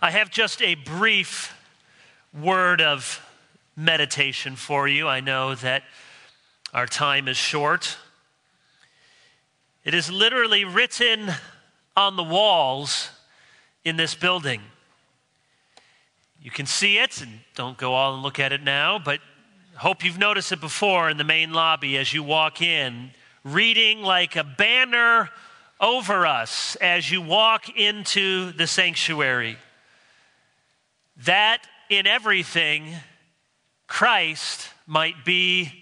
I have just a brief word of meditation for you. I know that our time is short. It is literally written on the walls in this building. You can see it, and don't go all and look at it now, but hope you've noticed it before in the main lobby as you walk in, reading like a banner over us as you walk into the sanctuary. That in everything, Christ might be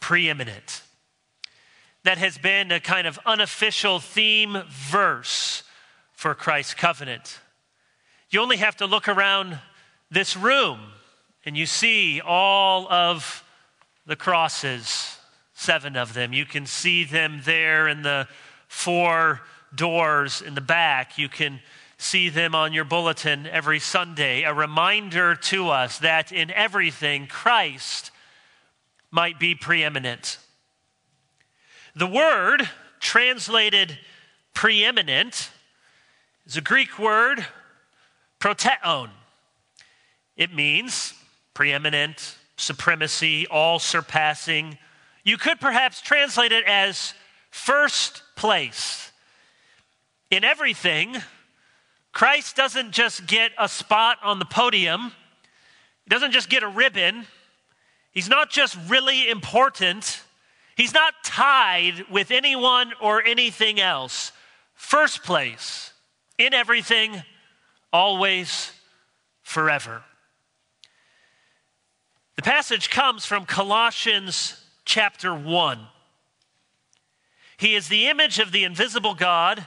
preeminent. That has been a kind of unofficial theme verse for Christ Covenant. You only have to look around this room and you see all of the crosses, seven of them. You can see them there in the four doors in the back. You can see them on your bulletin every Sunday, a reminder to us that in everything Christ might be preeminent. The word translated preeminent is a Greek word, proteuon. It means preeminent, supremacy, all surpassing. You could perhaps translate it as first place. In everything, Christ doesn't just get a spot on the podium, he doesn't just get a ribbon, he's not just really important, he's not tied with anyone or anything else. First place in everything, always, forever. The passage comes from Colossians chapter 1. He is the image of the invisible God,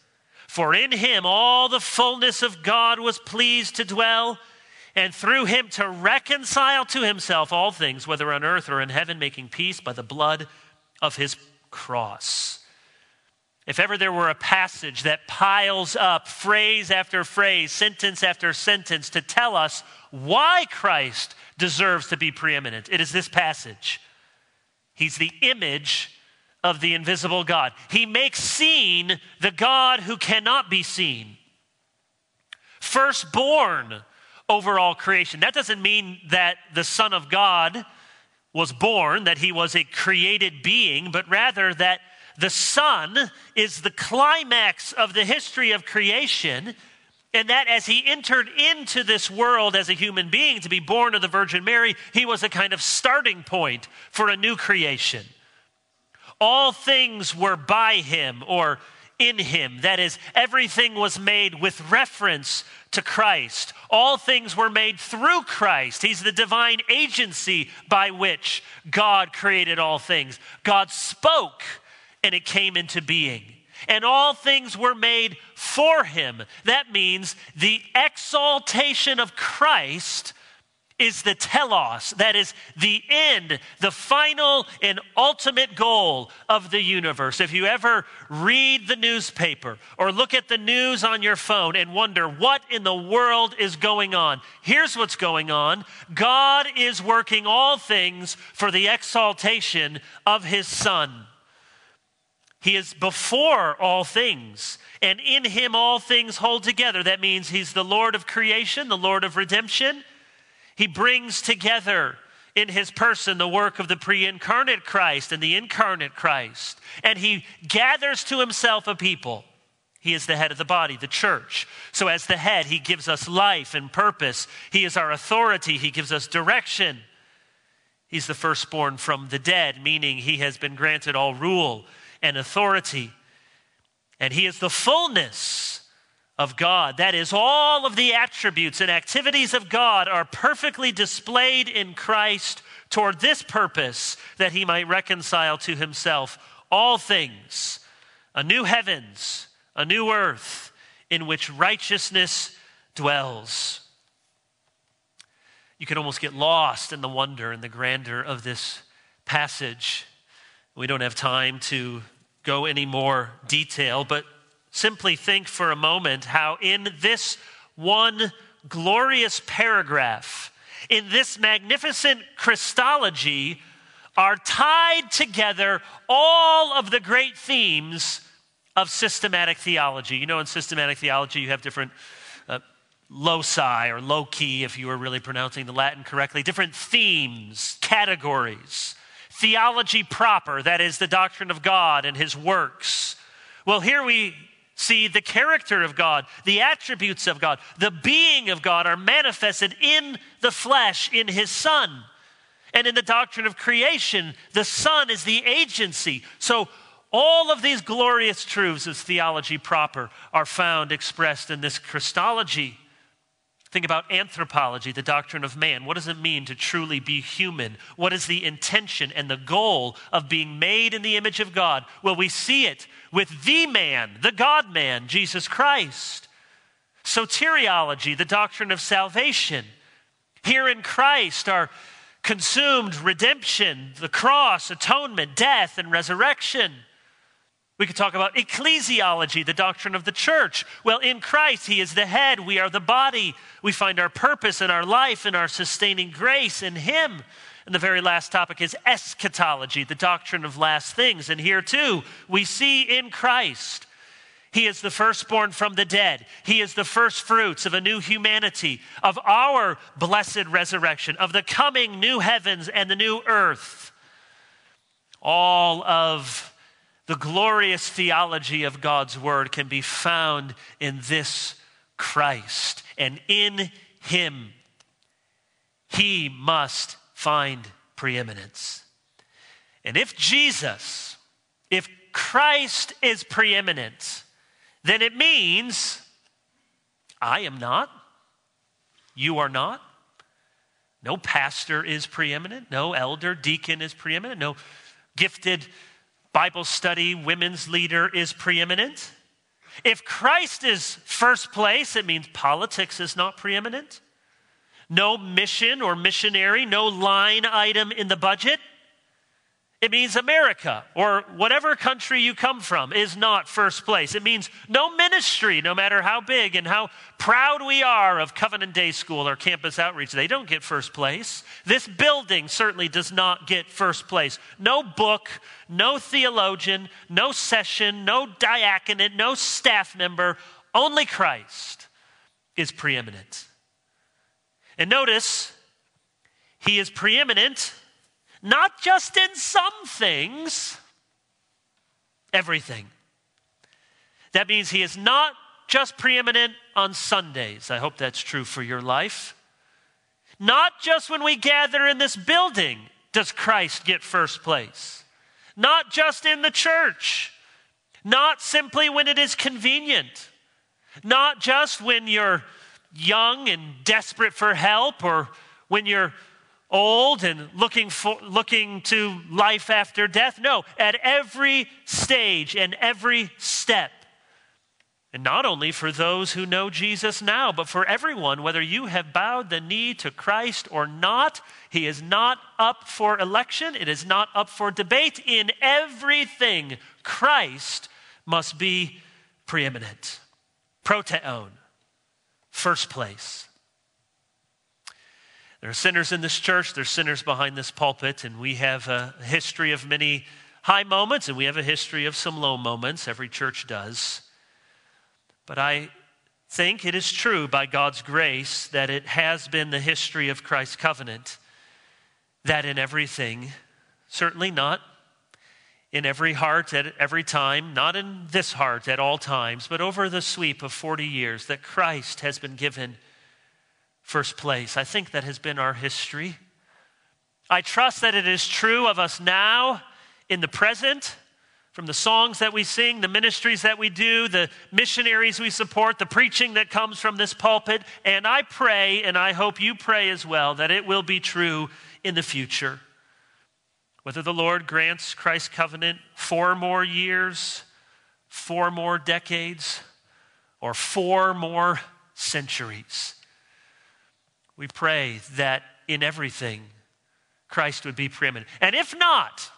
For in him all the fullness of God was pleased to dwell, and through him to reconcile to himself all things, whether on earth or in heaven, making peace by the blood of his cross. If ever there were a passage that piles up phrase after phrase, sentence after sentence to tell us why Christ deserves to be preeminent, it is this passage. He's the image of the invisible God. He makes seen the God who cannot be seen. Firstborn over all creation. That doesn't mean that the Son of God was born, that he was a created being, but rather that the Son is the climax of the history of creation, and that as he entered into this world as a human being to be born of the Virgin Mary, he was a kind of starting point for a new creation. All things were by him or in him. That is, everything was made with reference to Christ. All things were made through Christ. He's the divine agency by which God created all things. God spoke and it came into being. And all things were made for him. That means the exaltation of Christ is the telos, that is the end, the final and ultimate goal of the universe. If you ever read the newspaper or look at the news on your phone and wonder what in the world is going on, here's what's going on God is working all things for the exaltation of his Son. He is before all things, and in him all things hold together. That means he's the Lord of creation, the Lord of redemption. He brings together in his person the work of the pre incarnate Christ and the incarnate Christ, and he gathers to himself a people. He is the head of the body, the church. So, as the head, he gives us life and purpose. He is our authority, he gives us direction. He's the firstborn from the dead, meaning he has been granted all rule and authority. And he is the fullness of God. That is, all of the attributes and activities of God are perfectly displayed in Christ toward this purpose that he might reconcile to himself all things, a new heavens, a new earth, in which righteousness dwells. You can almost get lost in the wonder and the grandeur of this passage. We don't have time to go any more detail, but simply think for a moment how in this one glorious paragraph, in this magnificent Christology, are tied together all of the great themes of systematic theology. You know, in systematic theology, you have different uh, loci or loci, if you were really pronouncing the Latin correctly, different themes, categories. Theology proper, that is the doctrine of God and his works. Well, here we see the character of God, the attributes of God, the being of God are manifested in the flesh, in his Son. And in the doctrine of creation, the Son is the agency. So all of these glorious truths of theology proper are found expressed in this Christology. Think about anthropology, the doctrine of man. What does it mean to truly be human? What is the intention and the goal of being made in the image of God? Well, we see it with the man, the God man, Jesus Christ. Soteriology, the doctrine of salvation. Here in Christ are consumed redemption, the cross, atonement, death, and resurrection. We could talk about ecclesiology, the doctrine of the church. Well, in Christ, He is the head, we are the body. We find our purpose and our life and our sustaining grace in Him. And the very last topic is eschatology, the doctrine of last things. And here too, we see in Christ, He is the firstborn from the dead. He is the first fruits of a new humanity, of our blessed resurrection, of the coming new heavens and the new earth. All of the glorious theology of God's word can be found in this Christ. And in him, he must find preeminence. And if Jesus, if Christ is preeminent, then it means I am not, you are not. No pastor is preeminent, no elder, deacon is preeminent, no gifted Bible study women's leader is preeminent. If Christ is first place, it means politics is not preeminent. No mission or missionary, no line item in the budget. It means America or whatever country you come from is not first place. It means no ministry, no matter how big and how proud we are of Covenant Day School or campus outreach. They don't get first place. This building certainly does not get first place. No book, no theologian, no session, no diaconate, no staff member. Only Christ is preeminent. And notice, he is preeminent not just in some things, everything. That means he is not just preeminent on Sundays. I hope that's true for your life. Not just when we gather in this building does Christ get first place. Not just in the church. Not simply when it is convenient. Not just when you're young and desperate for help or when you're old and looking, for, looking to life after death. No, at every stage and every step. And not only for those who know Jesus now, but for everyone, whether you have bowed the knee to Christ or not, He is not up for election. It is not up for debate. In everything, Christ must be preeminent. Proteuon, first place. There are sinners in this church, there's sinners behind this pulpit, and we have a history of many high moments and we have a history of some low moments. Every church does. But I think it is true by God's grace that it has been the history of Christ Covenant that in everything, certainly not in every heart at every time, not in this heart at all times, but over the sweep of 40 years, that Christ has been given first place. I think that has been our history. I trust that it is true of us now in the present, from the songs that we sing, the ministries that we do, the missionaries we support, the preaching that comes from this pulpit. And I pray, and I hope you pray as well, that it will be true in the future. Whether the Lord grants Christ Covenant four more years, four more decades, or four more centuries. We pray that in everything, Christ would be preeminent. And if not,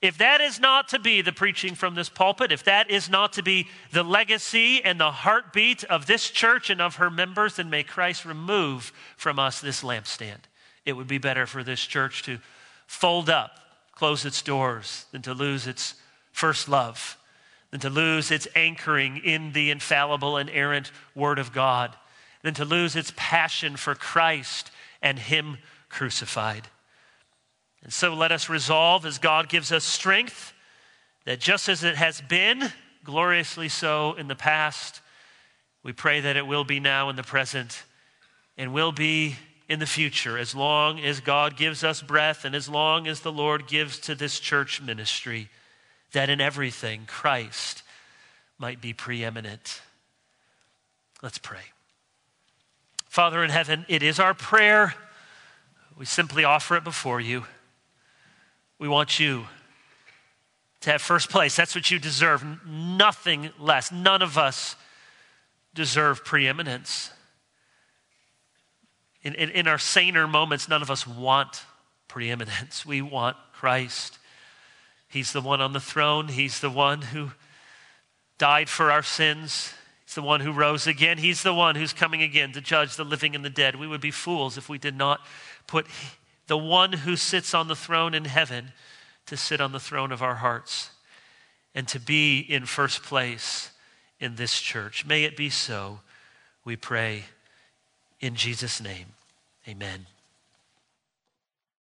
if that is not to be the preaching from this pulpit, if that is not to be the legacy and the heartbeat of this church and of her members, then may Christ remove from us this lampstand. It would be better for this church to fold up, close its doors, than to lose its first love, than to lose its anchoring in the infallible and errant Word of God, than to lose its passion for Christ and Him crucified. And so let us resolve as God gives us strength that just as it has been gloriously so in the past, we pray that it will be now in the present and will be in the future as long as God gives us breath and as long as the Lord gives to this church ministry, that in everything Christ might be preeminent. Let's pray. Father in heaven, it is our prayer. We simply offer it before you. We want you to have first place. That's what you deserve. Nothing less. None of us deserve preeminence. In, in, in, our saner moments, none of us want preeminence. We want Christ. He's the one on the throne, He's the one who died for our sins. He's the one who rose again. He's the one who's coming again to judge the living and the dead. We would be fools if we did not put the one who sits on the throne in heaven to sit on the throne of our hearts and to be in first place in this church. May it be so, we pray in Jesus' name. Amen.